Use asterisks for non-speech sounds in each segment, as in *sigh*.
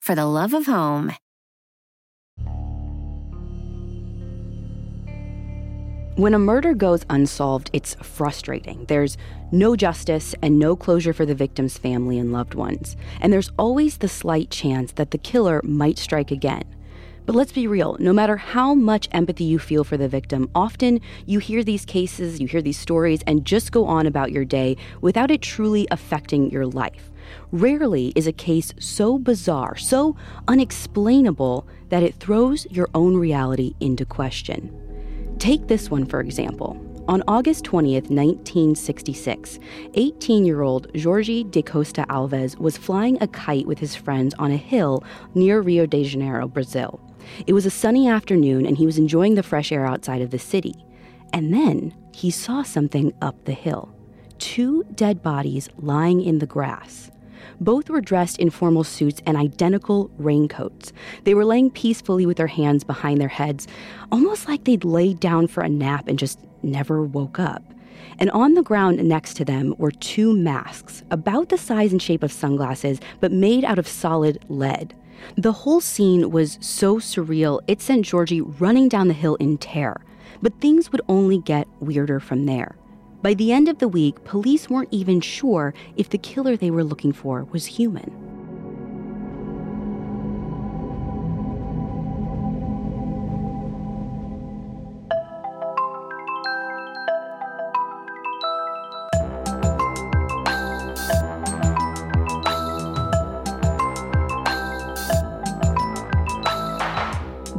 for the love of home. When a murder goes unsolved, it's frustrating. There's no justice and no closure for the victim's family and loved ones. And there's always the slight chance that the killer might strike again. But let's be real no matter how much empathy you feel for the victim, often you hear these cases, you hear these stories, and just go on about your day without it truly affecting your life. Rarely is a case so bizarre, so unexplainable, that it throws your own reality into question. Take this one, for example. On August 20th, 1966, 18 year old Jorge de Costa Alves was flying a kite with his friends on a hill near Rio de Janeiro, Brazil. It was a sunny afternoon and he was enjoying the fresh air outside of the city. And then he saw something up the hill two dead bodies lying in the grass. Both were dressed in formal suits and identical raincoats. They were laying peacefully with their hands behind their heads, almost like they'd laid down for a nap and just never woke up. And on the ground next to them were two masks, about the size and shape of sunglasses, but made out of solid lead. The whole scene was so surreal, it sent Georgie running down the hill in terror. But things would only get weirder from there. By the end of the week, police weren't even sure if the killer they were looking for was human.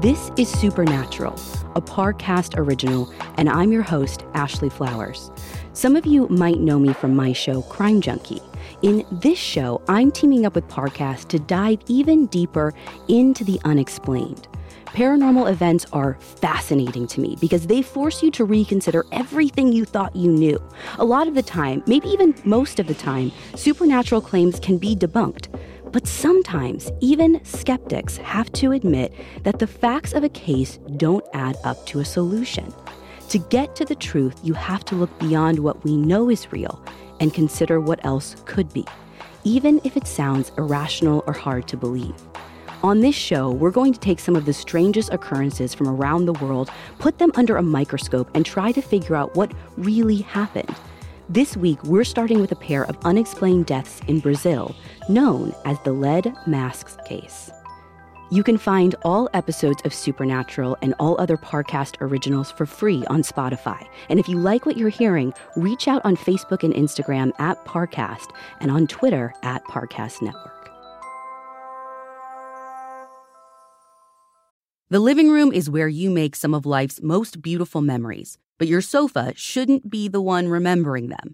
This is Supernatural, a Parcast original, and I'm your host, Ashley Flowers. Some of you might know me from my show, Crime Junkie. In this show, I'm teaming up with Parcast to dive even deeper into the unexplained. Paranormal events are fascinating to me because they force you to reconsider everything you thought you knew. A lot of the time, maybe even most of the time, supernatural claims can be debunked. But sometimes, even skeptics have to admit that the facts of a case don't add up to a solution. To get to the truth, you have to look beyond what we know is real and consider what else could be, even if it sounds irrational or hard to believe. On this show, we're going to take some of the strangest occurrences from around the world, put them under a microscope, and try to figure out what really happened. This week, we're starting with a pair of unexplained deaths in Brazil, known as the Lead Masks case. You can find all episodes of Supernatural and all other Parcast originals for free on Spotify. And if you like what you're hearing, reach out on Facebook and Instagram at Parcast and on Twitter at Parcast Network. The living room is where you make some of life's most beautiful memories but your sofa shouldn't be the one remembering them.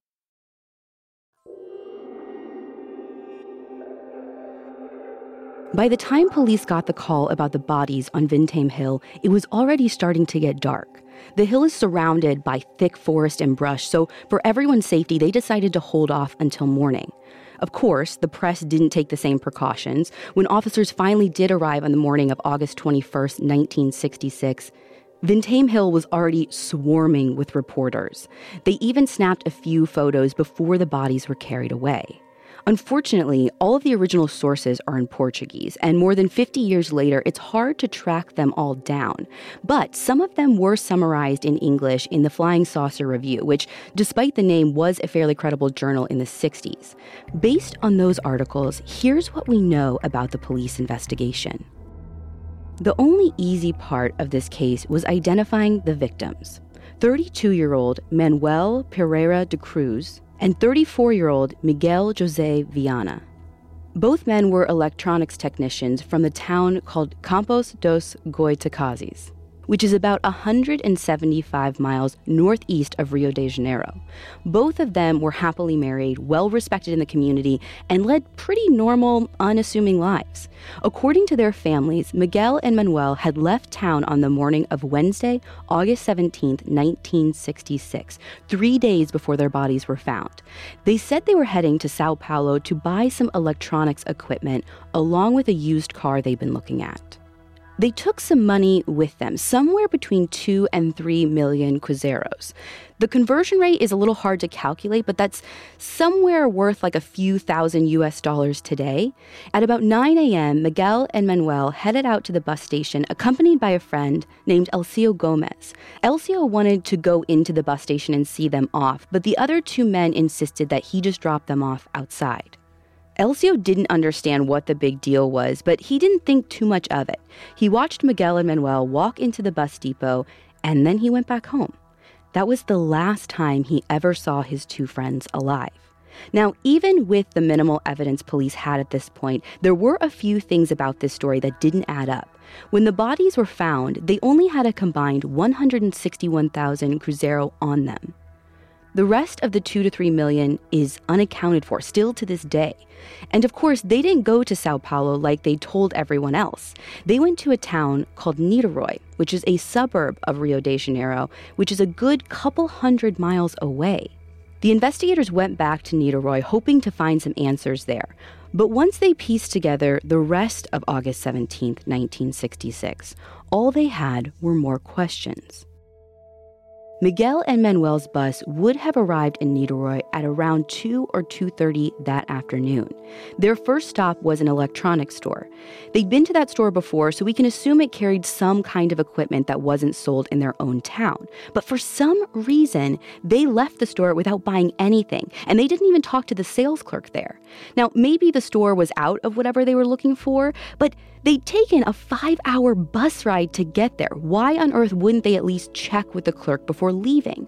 By the time police got the call about the bodies on Vintém Hill, it was already starting to get dark. The hill is surrounded by thick forest and brush, so for everyone's safety, they decided to hold off until morning. Of course, the press didn't take the same precautions. When officers finally did arrive on the morning of August 21st, 1966, Vintém Hill was already swarming with reporters. They even snapped a few photos before the bodies were carried away. Unfortunately, all of the original sources are in Portuguese, and more than 50 years later, it's hard to track them all down. But some of them were summarized in English in the Flying Saucer Review, which, despite the name, was a fairly credible journal in the 60s. Based on those articles, here's what we know about the police investigation. The only easy part of this case was identifying the victims. 32 year old Manuel Pereira de Cruz and 34 year old Miguel Jose Viana. Both men were electronics technicians from the town called Campos dos Goitacazes which is about 175 miles northeast of Rio de Janeiro. Both of them were happily married, well respected in the community, and led pretty normal, unassuming lives. According to their families, Miguel and Manuel had left town on the morning of Wednesday, August 17, 1966, three days before their bodies were found. They said they were heading to Sao Paulo to buy some electronics equipment along with a used car they'd been looking at. They took some money with them, somewhere between 2 and 3 million cruzeiros. The conversion rate is a little hard to calculate, but that's somewhere worth like a few thousand US dollars today. At about 9 a.m., Miguel and Manuel headed out to the bus station, accompanied by a friend named Elcio Gomez. Elcio wanted to go into the bus station and see them off, but the other two men insisted that he just drop them off outside. Elcio didn't understand what the big deal was, but he didn't think too much of it. He watched Miguel and Manuel walk into the bus depot, and then he went back home. That was the last time he ever saw his two friends alive. Now, even with the minimal evidence police had at this point, there were a few things about this story that didn't add up. When the bodies were found, they only had a combined 161,000 cruzeiro on them. The rest of the 2 to 3 million is unaccounted for still to this day. And of course, they didn't go to Sao Paulo like they told everyone else. They went to a town called Niterói, which is a suburb of Rio de Janeiro, which is a good couple hundred miles away. The investigators went back to Niterói hoping to find some answers there. But once they pieced together the rest of August 17, 1966, all they had were more questions. Miguel and Manuel's bus would have arrived in Niterói at around 2 or 2:30 that afternoon. Their first stop was an electronics store. They'd been to that store before, so we can assume it carried some kind of equipment that wasn't sold in their own town. But for some reason, they left the store without buying anything, and they didn't even talk to the sales clerk there. Now, maybe the store was out of whatever they were looking for, but They'd taken a five hour bus ride to get there. Why on earth wouldn't they at least check with the clerk before leaving?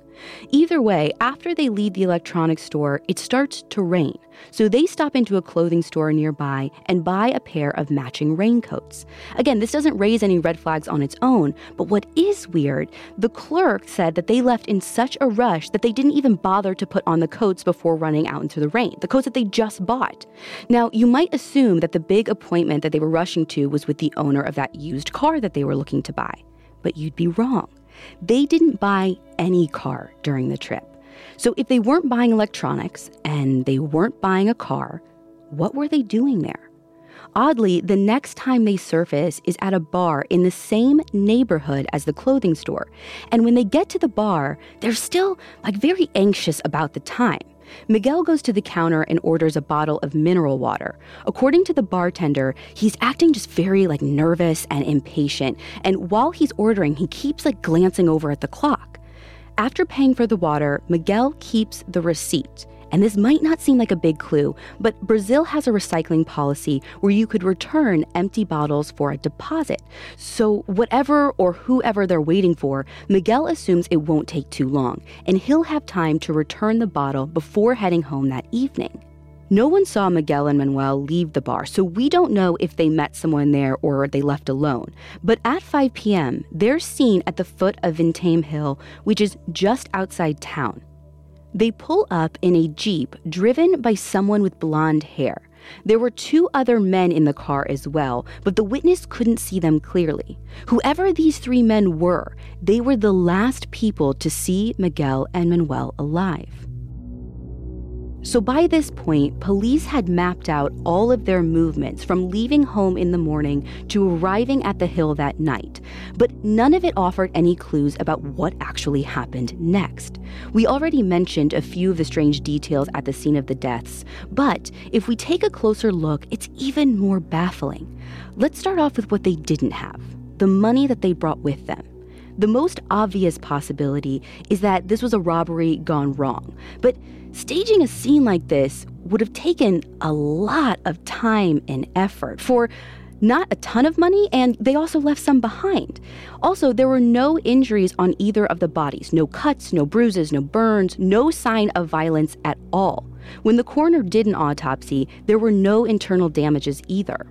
Either way, after they leave the electronics store, it starts to rain. So they stop into a clothing store nearby and buy a pair of matching raincoats. Again, this doesn't raise any red flags on its own, but what is weird, the clerk said that they left in such a rush that they didn't even bother to put on the coats before running out into the rain, the coats that they just bought. Now, you might assume that the big appointment that they were rushing to was with the owner of that used car that they were looking to buy, but you'd be wrong. They didn't buy any car during the trip. So if they weren't buying electronics and they weren't buying a car, what were they doing there? Oddly, the next time they surface is at a bar in the same neighborhood as the clothing store. And when they get to the bar, they're still like very anxious about the time. Miguel goes to the counter and orders a bottle of mineral water. According to the bartender, he's acting just very like nervous and impatient. And while he's ordering, he keeps like glancing over at the clock. After paying for the water, Miguel keeps the receipt. And this might not seem like a big clue, but Brazil has a recycling policy where you could return empty bottles for a deposit. So, whatever or whoever they're waiting for, Miguel assumes it won't take too long, and he'll have time to return the bottle before heading home that evening. No one saw Miguel and Manuel leave the bar, so we don't know if they met someone there or they left alone. But at 5 p.m., they're seen at the foot of Vintém Hill, which is just outside town. They pull up in a Jeep driven by someone with blonde hair. There were two other men in the car as well, but the witness couldn't see them clearly. Whoever these three men were, they were the last people to see Miguel and Manuel alive. So by this point, police had mapped out all of their movements from leaving home in the morning to arriving at the hill that night, but none of it offered any clues about what actually happened next. We already mentioned a few of the strange details at the scene of the deaths, but if we take a closer look, it's even more baffling. Let's start off with what they didn't have the money that they brought with them. The most obvious possibility is that this was a robbery gone wrong, but Staging a scene like this would have taken a lot of time and effort for Not a ton of money, and they also left some behind. Also, there were no injuries on either of the bodies no cuts, no bruises, no burns, no sign of violence at all. When the coroner did an autopsy, there were no internal damages either.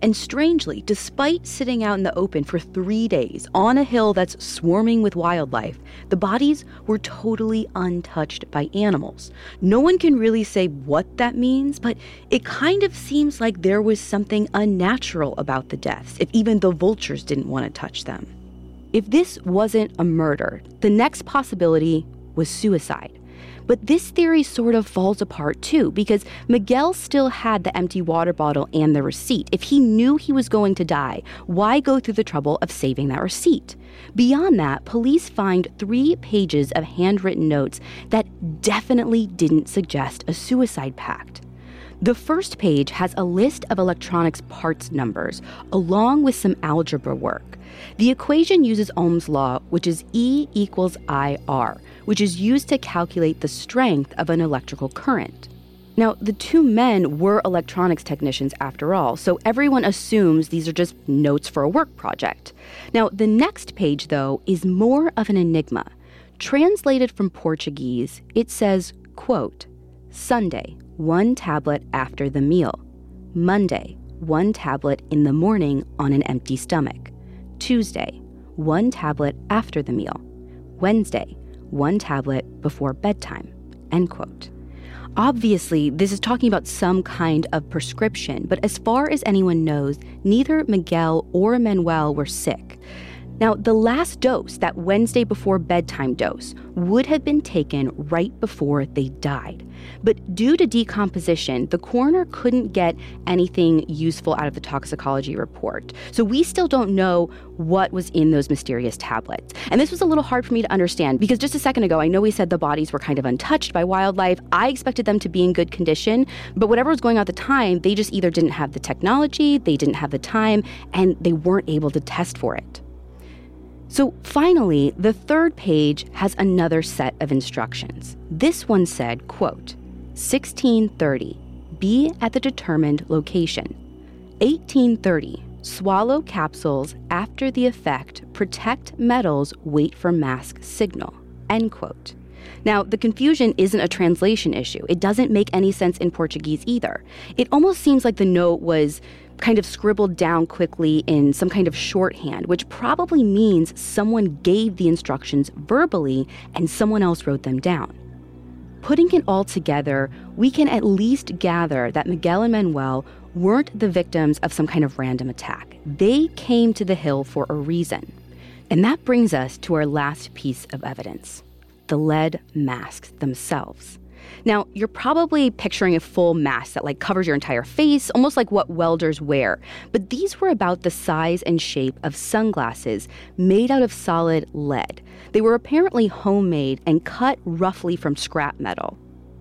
And strangely, despite sitting out in the open for three days on a hill that's swarming with wildlife, the bodies were totally untouched by animals. No one can really say what that means, but it kind of seems like there was something unnatural about the deaths, if even the vultures didn't want to touch them. If this wasn't a murder, the next possibility was suicide. But this theory sort of falls apart too, because Miguel still had the empty water bottle and the receipt. If he knew he was going to die, why go through the trouble of saving that receipt? Beyond that, police find three pages of handwritten notes that definitely didn't suggest a suicide pact. The first page has a list of electronics parts numbers, along with some algebra work. The equation uses Ohm's law, which is E equals IR, which is used to calculate the strength of an electrical current. Now, the two men were electronics technicians after all, so everyone assumes these are just notes for a work project. Now, the next page, though, is more of an enigma. Translated from Portuguese, it says, quote, Sunday, one tablet after the meal. Monday, one tablet in the morning on an empty stomach. Tuesday, one tablet after the meal. Wednesday, one tablet before bedtime. End quote. Obviously, this is talking about some kind of prescription, but as far as anyone knows, neither Miguel or Manuel were sick. Now, the last dose, that Wednesday before bedtime dose, would have been taken right before they died. But due to decomposition, the coroner couldn't get anything useful out of the toxicology report. So we still don't know what was in those mysterious tablets. And this was a little hard for me to understand because just a second ago, I know we said the bodies were kind of untouched by wildlife. I expected them to be in good condition, but whatever was going on at the time, they just either didn't have the technology, they didn't have the time, and they weren't able to test for it. So finally, the third page has another set of instructions. This one said, quote, 1630, be at the determined location. 1830, swallow capsules after the effect, protect metals, wait for mask signal. End quote. Now, the confusion isn't a translation issue. It doesn't make any sense in Portuguese either. It almost seems like the note was kind of scribbled down quickly in some kind of shorthand, which probably means someone gave the instructions verbally and someone else wrote them down. Putting it all together, we can at least gather that Miguel and Manuel weren't the victims of some kind of random attack. They came to the hill for a reason. And that brings us to our last piece of evidence the lead masks themselves. Now, you're probably picturing a full mask that like covers your entire face, almost like what welders wear. But these were about the size and shape of sunglasses made out of solid lead. They were apparently homemade and cut roughly from scrap metal.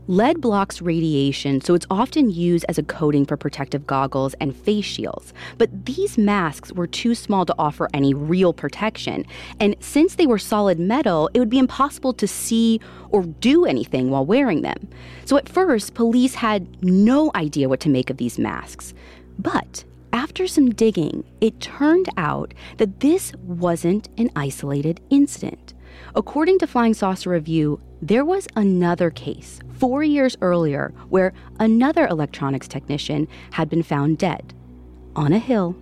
Lead blocks radiation, so it's often used as a coating for protective goggles and face shields. But these masks were too small to offer any real protection. And since they were solid metal, it would be impossible to see or do anything while wearing them. So at first, police had no idea what to make of these masks. But after some digging, it turned out that this wasn't an isolated incident. According to Flying Saucer Review, there was another case four years earlier where another electronics technician had been found dead on a hill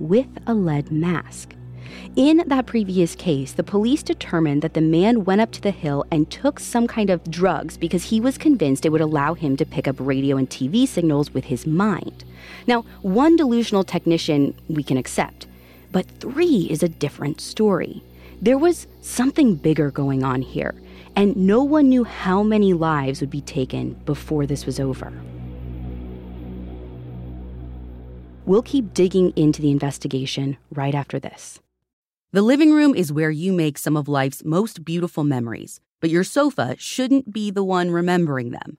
with a lead mask. In that previous case, the police determined that the man went up to the hill and took some kind of drugs because he was convinced it would allow him to pick up radio and TV signals with his mind. Now, one delusional technician we can accept, but three is a different story. There was something bigger going on here and no one knew how many lives would be taken before this was over. We'll keep digging into the investigation right after this. The living room is where you make some of life's most beautiful memories, but your sofa shouldn't be the one remembering them.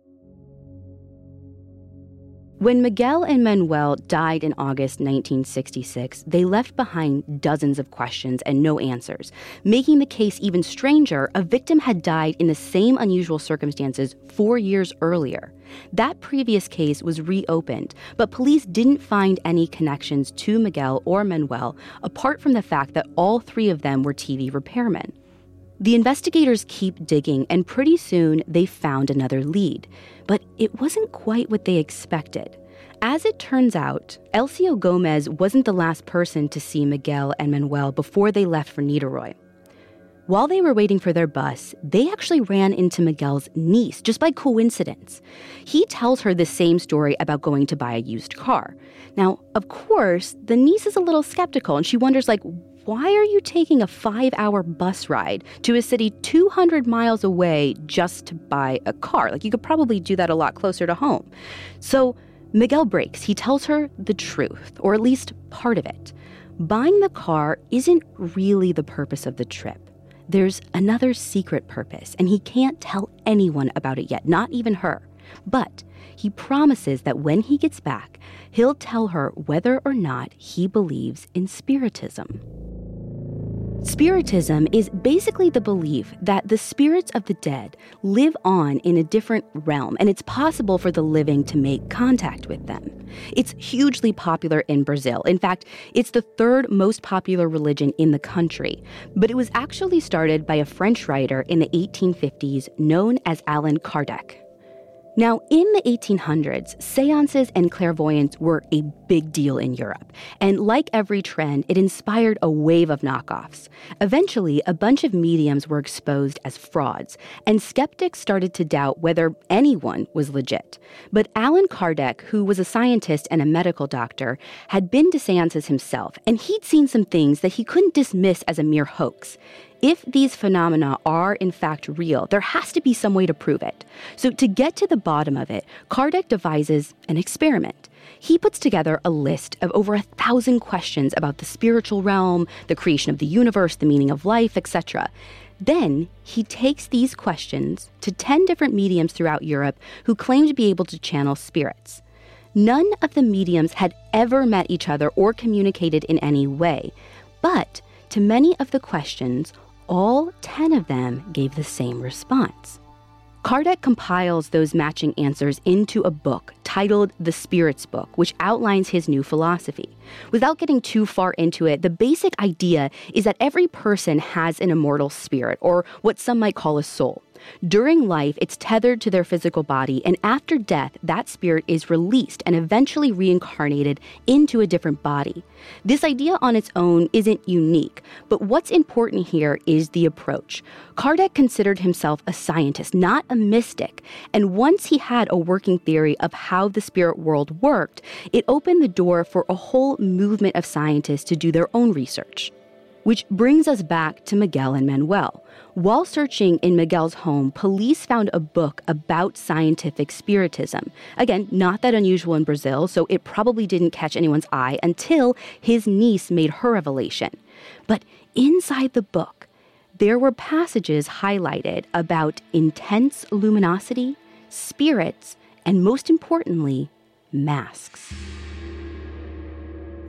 When Miguel and Manuel died in August 1966, they left behind dozens of questions and no answers. Making the case even stranger, a victim had died in the same unusual circumstances four years earlier. That previous case was reopened, but police didn't find any connections to Miguel or Manuel apart from the fact that all three of them were TV repairmen. The investigators keep digging, and pretty soon they found another lead. But it wasn't quite what they expected. As it turns out, Elcio Gomez wasn't the last person to see Miguel and Manuel before they left for Niterói. While they were waiting for their bus, they actually ran into Miguel's niece just by coincidence. He tells her the same story about going to buy a used car. Now, of course, the niece is a little skeptical and she wonders like why are you taking a five hour bus ride to a city 200 miles away just to buy a car? Like, you could probably do that a lot closer to home. So, Miguel breaks. He tells her the truth, or at least part of it. Buying the car isn't really the purpose of the trip. There's another secret purpose, and he can't tell anyone about it yet, not even her. But he promises that when he gets back, he'll tell her whether or not he believes in Spiritism. Spiritism is basically the belief that the spirits of the dead live on in a different realm and it's possible for the living to make contact with them. It's hugely popular in Brazil. In fact, it's the third most popular religion in the country. But it was actually started by a French writer in the 1850s known as Allan Kardec. Now, in the 1800s, seances and clairvoyance were a big deal in Europe. And like every trend, it inspired a wave of knockoffs. Eventually, a bunch of mediums were exposed as frauds, and skeptics started to doubt whether anyone was legit. But Allan Kardec, who was a scientist and a medical doctor, had been to seances himself, and he'd seen some things that he couldn't dismiss as a mere hoax if these phenomena are in fact real, there has to be some way to prove it. So, to get to the bottom of it, Kardec devises an experiment. He puts together a list of over a thousand questions about the spiritual realm, the creation of the universe, the meaning of life, etc. Then he takes these questions to 10 different mediums throughout Europe who claim to be able to channel spirits. None of the mediums had ever met each other or communicated in any way, but to many of the questions, all 10 of them gave the same response. Kardec compiles those matching answers into a book titled The Spirits Book, which outlines his new philosophy. Without getting too far into it, the basic idea is that every person has an immortal spirit, or what some might call a soul. During life, it's tethered to their physical body, and after death, that spirit is released and eventually reincarnated into a different body. This idea on its own isn't unique, but what's important here is the approach. Kardec considered himself a scientist, not a mystic, and once he had a working theory of how the spirit world worked, it opened the door for a whole movement of scientists to do their own research. Which brings us back to Miguel and Manuel. While searching in Miguel's home, police found a book about scientific spiritism. Again, not that unusual in Brazil, so it probably didn't catch anyone's eye until his niece made her revelation. But inside the book, there were passages highlighted about intense luminosity, spirits, and most importantly, masks.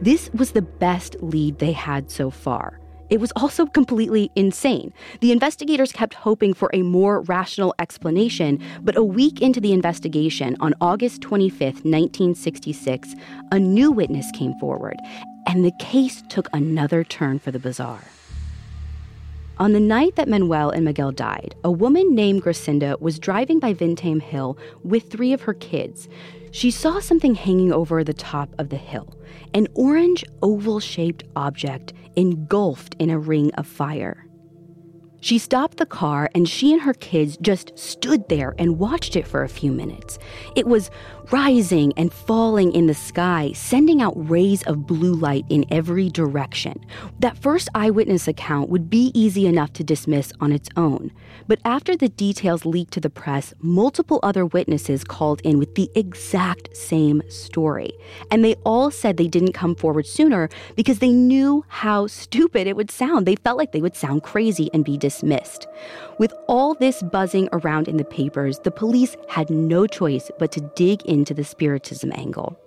This was the best lead they had so far. It was also completely insane. The investigators kept hoping for a more rational explanation, but a week into the investigation, on August 25th, 1966, a new witness came forward, and the case took another turn for the bizarre. On the night that Manuel and Miguel died, a woman named Gracinda was driving by Vintém Hill with three of her kids. She saw something hanging over the top of the hill an orange oval shaped object engulfed in a ring of fire. She stopped the car and she and her kids just stood there and watched it for a few minutes. It was rising and falling in the sky, sending out rays of blue light in every direction. That first eyewitness account would be easy enough to dismiss on its own. But after the details leaked to the press, multiple other witnesses called in with the exact same story. And they all said they didn't come forward sooner because they knew how *laughs* stupid it would sound. They felt like they would sound crazy and be dismissed. With all this buzzing around in the papers, the police had no choice but to dig into the spiritism angle.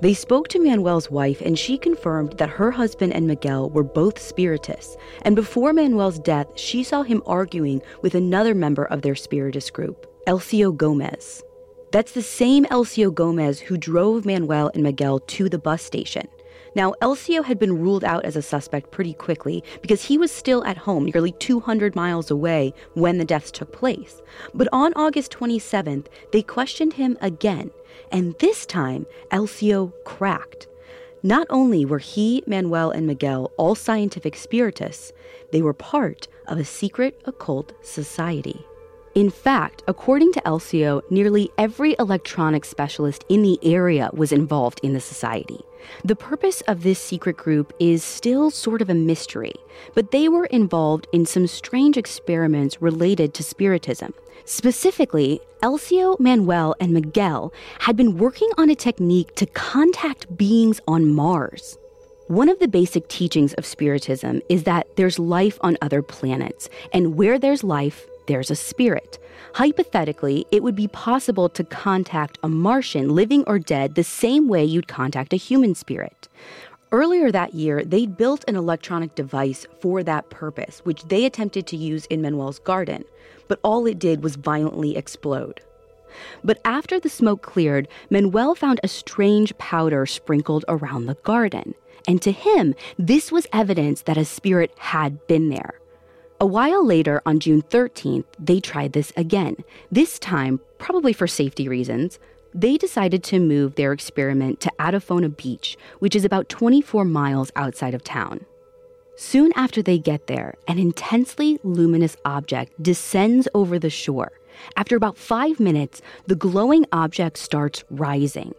They spoke to Manuel's wife, and she confirmed that her husband and Miguel were both spiritists. And before Manuel's death, she saw him arguing with another member of their spiritist group, Elcio Gomez. That's the same Elcio Gomez who drove Manuel and Miguel to the bus station. Now, Elcio had been ruled out as a suspect pretty quickly because he was still at home, nearly 200 miles away, when the deaths took place. But on August 27th, they questioned him again, and this time, Elcio cracked. Not only were he, Manuel, and Miguel all scientific spiritists, they were part of a secret occult society. In fact, according to Elcio, nearly every electronic specialist in the area was involved in the society. The purpose of this secret group is still sort of a mystery, but they were involved in some strange experiments related to Spiritism. Specifically, Elcio, Manuel, and Miguel had been working on a technique to contact beings on Mars. One of the basic teachings of Spiritism is that there's life on other planets, and where there's life, there's a spirit. Hypothetically, it would be possible to contact a Martian, living or dead, the same way you'd contact a human spirit. Earlier that year, they'd built an electronic device for that purpose, which they attempted to use in Manuel's garden, but all it did was violently explode. But after the smoke cleared, Manuel found a strange powder sprinkled around the garden. And to him, this was evidence that a spirit had been there. A while later, on June 13th, they tried this again. This time, probably for safety reasons, they decided to move their experiment to Atafona Beach, which is about 24 miles outside of town. Soon after they get there, an intensely luminous object descends over the shore. After about five minutes, the glowing object starts rising.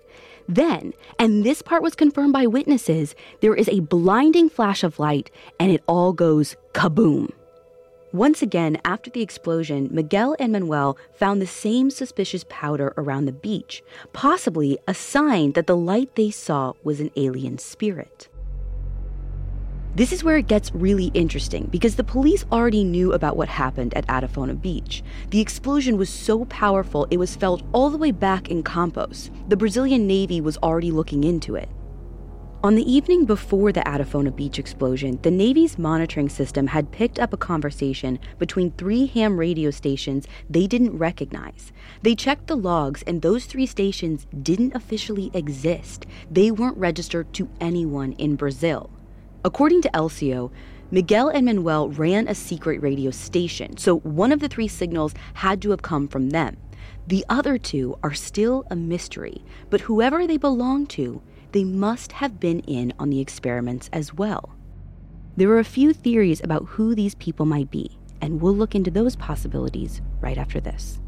Then, and this part was confirmed by witnesses, there is a blinding flash of light and it all goes kaboom. Once again, after the explosion, Miguel and Manuel found the same suspicious powder around the beach, possibly a sign that the light they saw was an alien spirit. This is where it gets really interesting because the police already knew about what happened at Atafona Beach. The explosion was so powerful it was felt all the way back in Campos. The Brazilian Navy was already looking into it. On the evening before the Atafona Beach explosion, the Navy's monitoring system had picked up a conversation between three ham radio stations they didn't recognize. They checked the logs, and those three stations didn't officially exist. They weren't registered to anyone in Brazil. According to Elcio, Miguel and Manuel ran a secret radio station, so one of the three signals had to have come from them. The other two are still a mystery, but whoever they belong to, they must have been in on the experiments as well. There are a few theories about who these people might be, and we'll look into those possibilities right after this.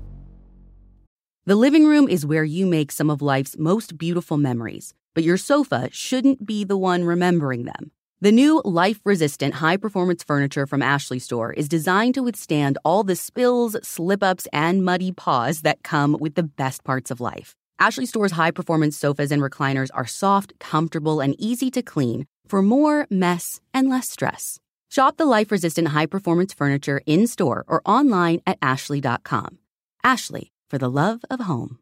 The living room is where you make some of life's most beautiful memories, but your sofa shouldn't be the one remembering them. The new life resistant high performance furniture from Ashley Store is designed to withstand all the spills, slip ups, and muddy paws that come with the best parts of life. Ashley Store's high performance sofas and recliners are soft, comfortable, and easy to clean for more mess and less stress. Shop the life resistant high performance furniture in store or online at ashley.com. Ashley, for the love of home.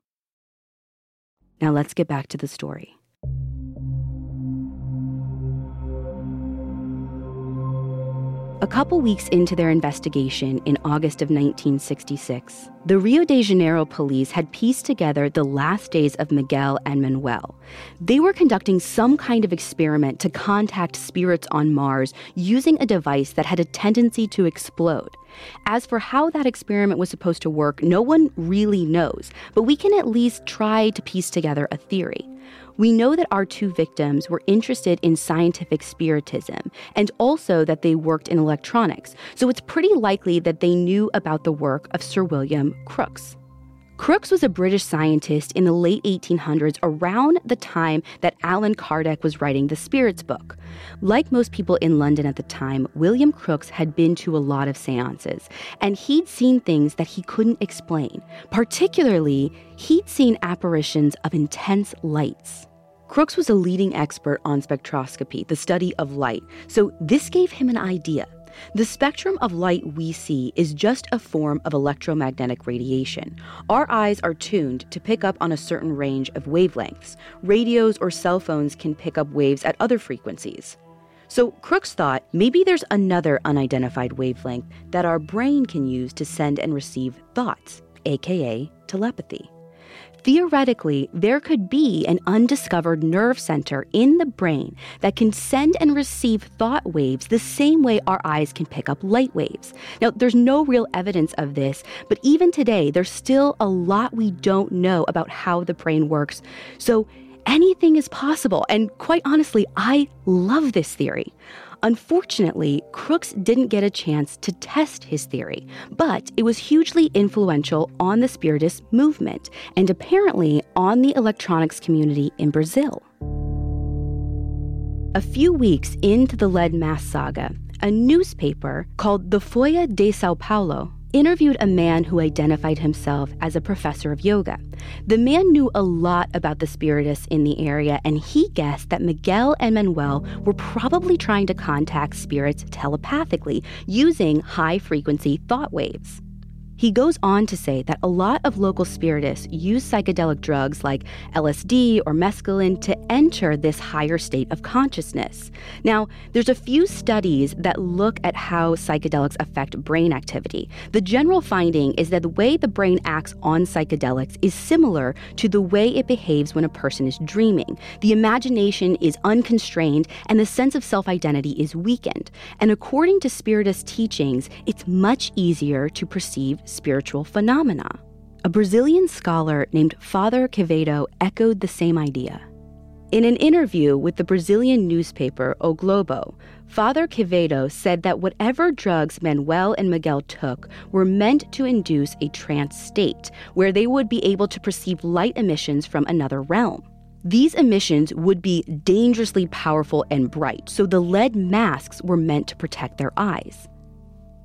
Now let's get back to the story. A couple weeks into their investigation in August of 1966, the Rio de Janeiro police had pieced together the last days of Miguel and Manuel. They were conducting some kind of experiment to contact spirits on Mars using a device that had a tendency to explode. As for how that experiment was supposed to work, no one really knows, but we can at least try to piece together a theory. We know that our two victims were interested in scientific spiritism and also that they worked in electronics, so it's pretty likely that they knew about the work of Sir William Crookes. Crookes was a British scientist in the late 1800s around the time that Allan Kardec was writing the Spirits book. Like most people in London at the time, William Crookes had been to a lot of seances, and he'd seen things that he couldn't explain. Particularly, he'd seen apparitions of intense lights. Crookes was a leading expert on spectroscopy, the study of light, so this gave him an idea. The spectrum of light we see is just a form of electromagnetic radiation. Our eyes are tuned to pick up on a certain range of wavelengths. Radios or cell phones can pick up waves at other frequencies. So Crookes thought maybe there's another unidentified wavelength that our brain can use to send and receive thoughts, aka telepathy. Theoretically, there could be an undiscovered nerve center in the brain that can send and receive thought waves the same way our eyes can pick up light waves. Now, there's no real evidence of this, but even today, there's still a lot we don't know about how the brain works. So, anything is possible. And quite honestly, I love this theory. Unfortunately, Crookes didn't get a chance to test his theory, but it was hugely influential on the Spiritist movement and apparently on the electronics community in Brazil. A few weeks into the lead mass saga, a newspaper called the Folha de Sao Paulo interviewed a man who identified himself as a professor of yoga. The man knew a lot about the spiritists in the area, and he guessed that Miguel and Manuel were probably trying to contact spirits telepathically using high frequency thought waves. He goes on to say that a lot of local spiritists use psychedelic drugs like LSD or mescaline to enter this higher state of consciousness. Now, there's a few studies that look at how psychedelics affect brain activity. The general finding is that the way the brain acts on psychedelics is similar to the way it behaves when a person is dreaming. The imagination is unconstrained and the sense of self identity is weakened. And according to spiritist teachings, it's much easier to perceive spiritual phenomena. A Brazilian scholar named Father Quevedo echoed the same idea. In an interview with the Brazilian newspaper O Globo, Father Quevedo said that whatever drugs Manuel and Miguel took were meant to induce a trance state where they would be able to perceive light emissions from another realm. These emissions would be dangerously powerful and bright, so the lead masks were meant to protect their eyes.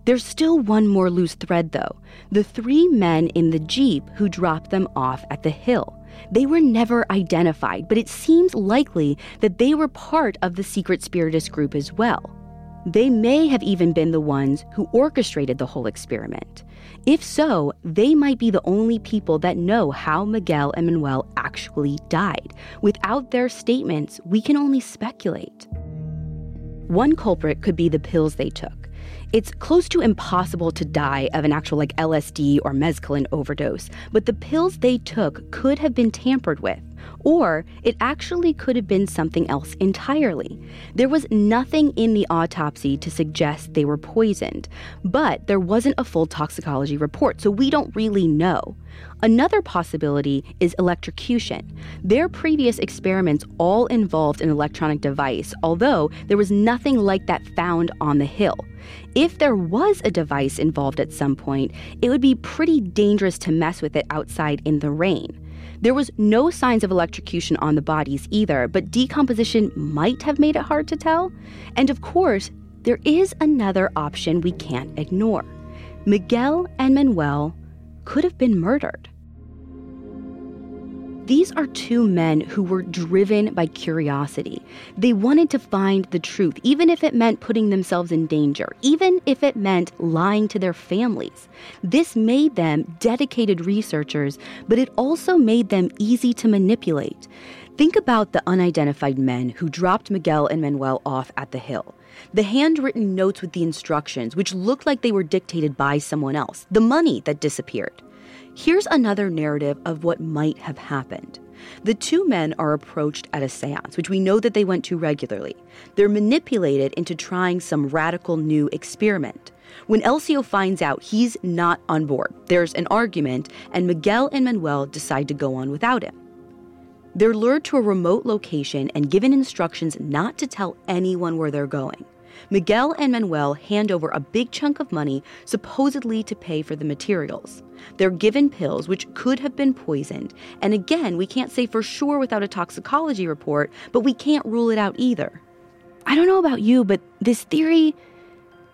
There's still one more loose thread, though the three men in the Jeep who dropped them off at the hill. They were never identified, but it seems likely that they were part of the secret spiritist group as well. They may have even been the ones who orchestrated the whole experiment. If so, they might be the only people that know how Miguel and Manuel actually died. Without their statements, we can only speculate. One culprit could be the pills they took. It's close to impossible to die of an actual like LSD or mescaline overdose, but the pills they took could have been tampered with. Or it actually could have been something else entirely. There was nothing in the autopsy to suggest they were poisoned, but there wasn't a full toxicology report, so we don't really know. Another possibility is electrocution. Their previous experiments all involved an electronic device, although there was nothing like that found on the hill. If there was a device involved at some point, it would be pretty dangerous to mess with it outside in the rain. There was no signs of electrocution on the bodies either, but decomposition might have made it hard to tell. And of course, there is another option we can't ignore. Miguel and Manuel could have been murdered. These are two men who were driven by curiosity. They wanted to find the truth, even if it meant putting themselves in danger, even if it meant lying to their families. This made them dedicated researchers, but it also made them easy to manipulate. Think about the unidentified men who dropped Miguel and Manuel off at the hill. The handwritten notes with the instructions, which looked like they were dictated by someone else, the money that disappeared. Here's another narrative of what might have happened. The two men are approached at a seance, which we know that they went to regularly. They're manipulated into trying some radical new experiment. When Elcio finds out he's not on board, there's an argument, and Miguel and Manuel decide to go on without him. They're lured to a remote location and given instructions not to tell anyone where they're going. Miguel and Manuel hand over a big chunk of money, supposedly to pay for the materials. They're given pills which could have been poisoned, and again, we can't say for sure without a toxicology report, but we can't rule it out either. I don't know about you, but this theory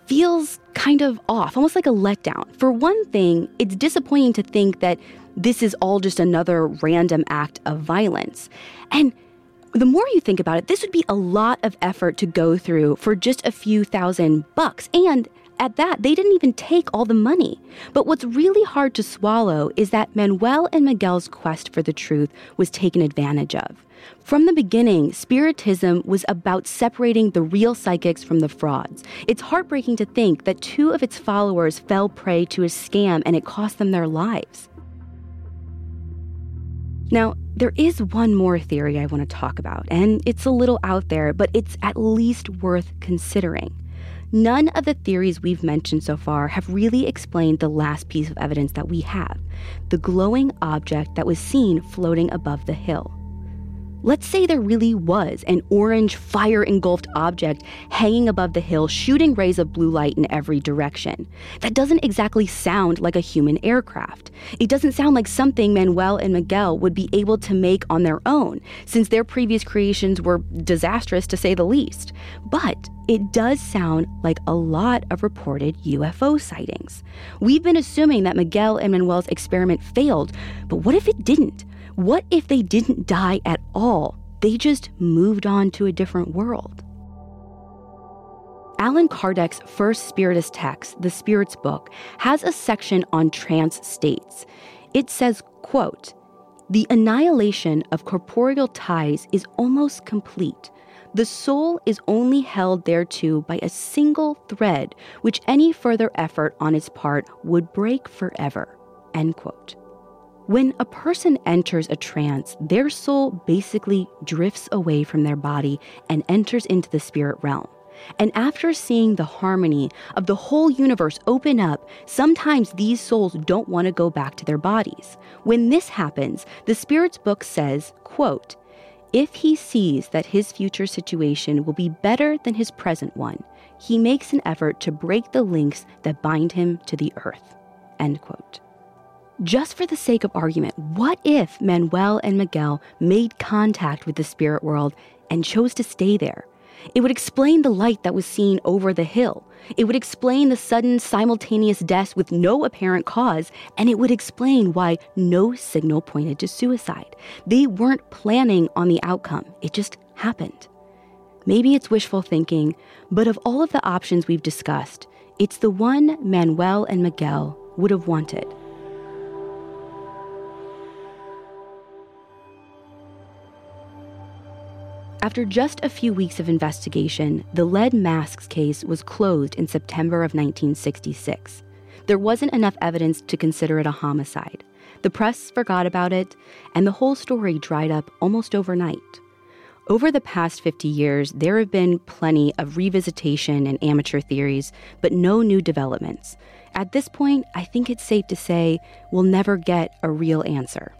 feels kind of off, almost like a letdown. For one thing, it's disappointing to think that this is all just another random act of violence. And the more you think about it, this would be a lot of effort to go through for just a few thousand bucks. And at that, they didn't even take all the money. But what's really hard to swallow is that Manuel and Miguel's quest for the truth was taken advantage of. From the beginning, Spiritism was about separating the real psychics from the frauds. It's heartbreaking to think that two of its followers fell prey to a scam and it cost them their lives. Now, there is one more theory I want to talk about, and it's a little out there, but it's at least worth considering. None of the theories we've mentioned so far have really explained the last piece of evidence that we have the glowing object that was seen floating above the hill. Let's say there really was an orange fire engulfed object hanging above the hill, shooting rays of blue light in every direction. That doesn't exactly sound like a human aircraft. It doesn't sound like something Manuel and Miguel would be able to make on their own, since their previous creations were disastrous to say the least. But it does sound like a lot of reported UFO sightings. We've been assuming that Miguel and Manuel's experiment failed, but what if it didn't? What if they didn't die at all? They just moved on to a different world. Allan Kardec's first spiritist text, The Spirit's Book, has a section on trance states. It says, quote, "The annihilation of corporeal ties is almost complete. The soul is only held thereto by a single thread, which any further effort on its part would break forever." End quote. When a person enters a trance, their soul basically drifts away from their body and enters into the spirit realm. And after seeing the harmony of the whole universe open up, sometimes these souls don't want to go back to their bodies. When this happens, the Spirit's book says, quote, if he sees that his future situation will be better than his present one, he makes an effort to break the links that bind him to the earth. End quote. Just for the sake of argument, what if Manuel and Miguel made contact with the spirit world and chose to stay there? It would explain the light that was seen over the hill. It would explain the sudden simultaneous deaths with no apparent cause, and it would explain why no signal pointed to suicide. They weren't planning on the outcome, it just happened. Maybe it's wishful thinking, but of all of the options we've discussed, it's the one Manuel and Miguel would have wanted. After just a few weeks of investigation, the lead masks case was closed in September of 1966. There wasn't enough evidence to consider it a homicide. The press forgot about it, and the whole story dried up almost overnight. Over the past 50 years, there have been plenty of revisitation and amateur theories, but no new developments. At this point, I think it's safe to say we'll never get a real answer.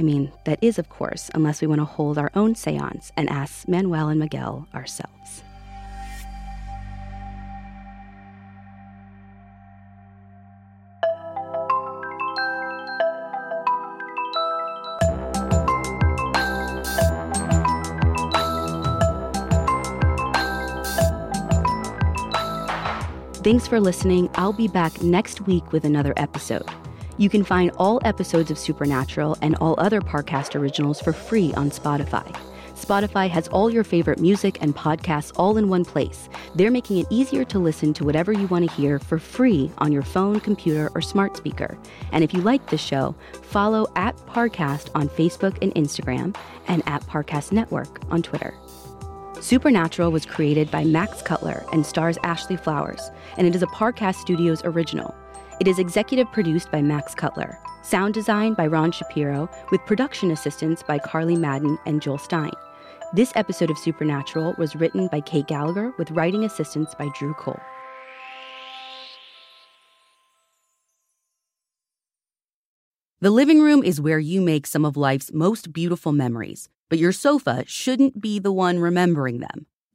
I mean, that is, of course, unless we want to hold our own seance and ask Manuel and Miguel ourselves. Thanks for listening. I'll be back next week with another episode. You can find all episodes of Supernatural and all other Parcast originals for free on Spotify. Spotify has all your favorite music and podcasts all in one place. They're making it easier to listen to whatever you want to hear for free on your phone, computer, or smart speaker. And if you like the show, follow at Parcast on Facebook and Instagram and at Parcast Network on Twitter. Supernatural was created by Max Cutler and stars Ashley Flowers, and it is a Parcast Studios original. It is executive produced by Max Cutler, sound design by Ron Shapiro, with production assistance by Carly Madden and Joel Stein. This episode of Supernatural was written by Kate Gallagher with writing assistance by Drew Cole. The living room is where you make some of life's most beautiful memories. but your sofa shouldn't be the one remembering them.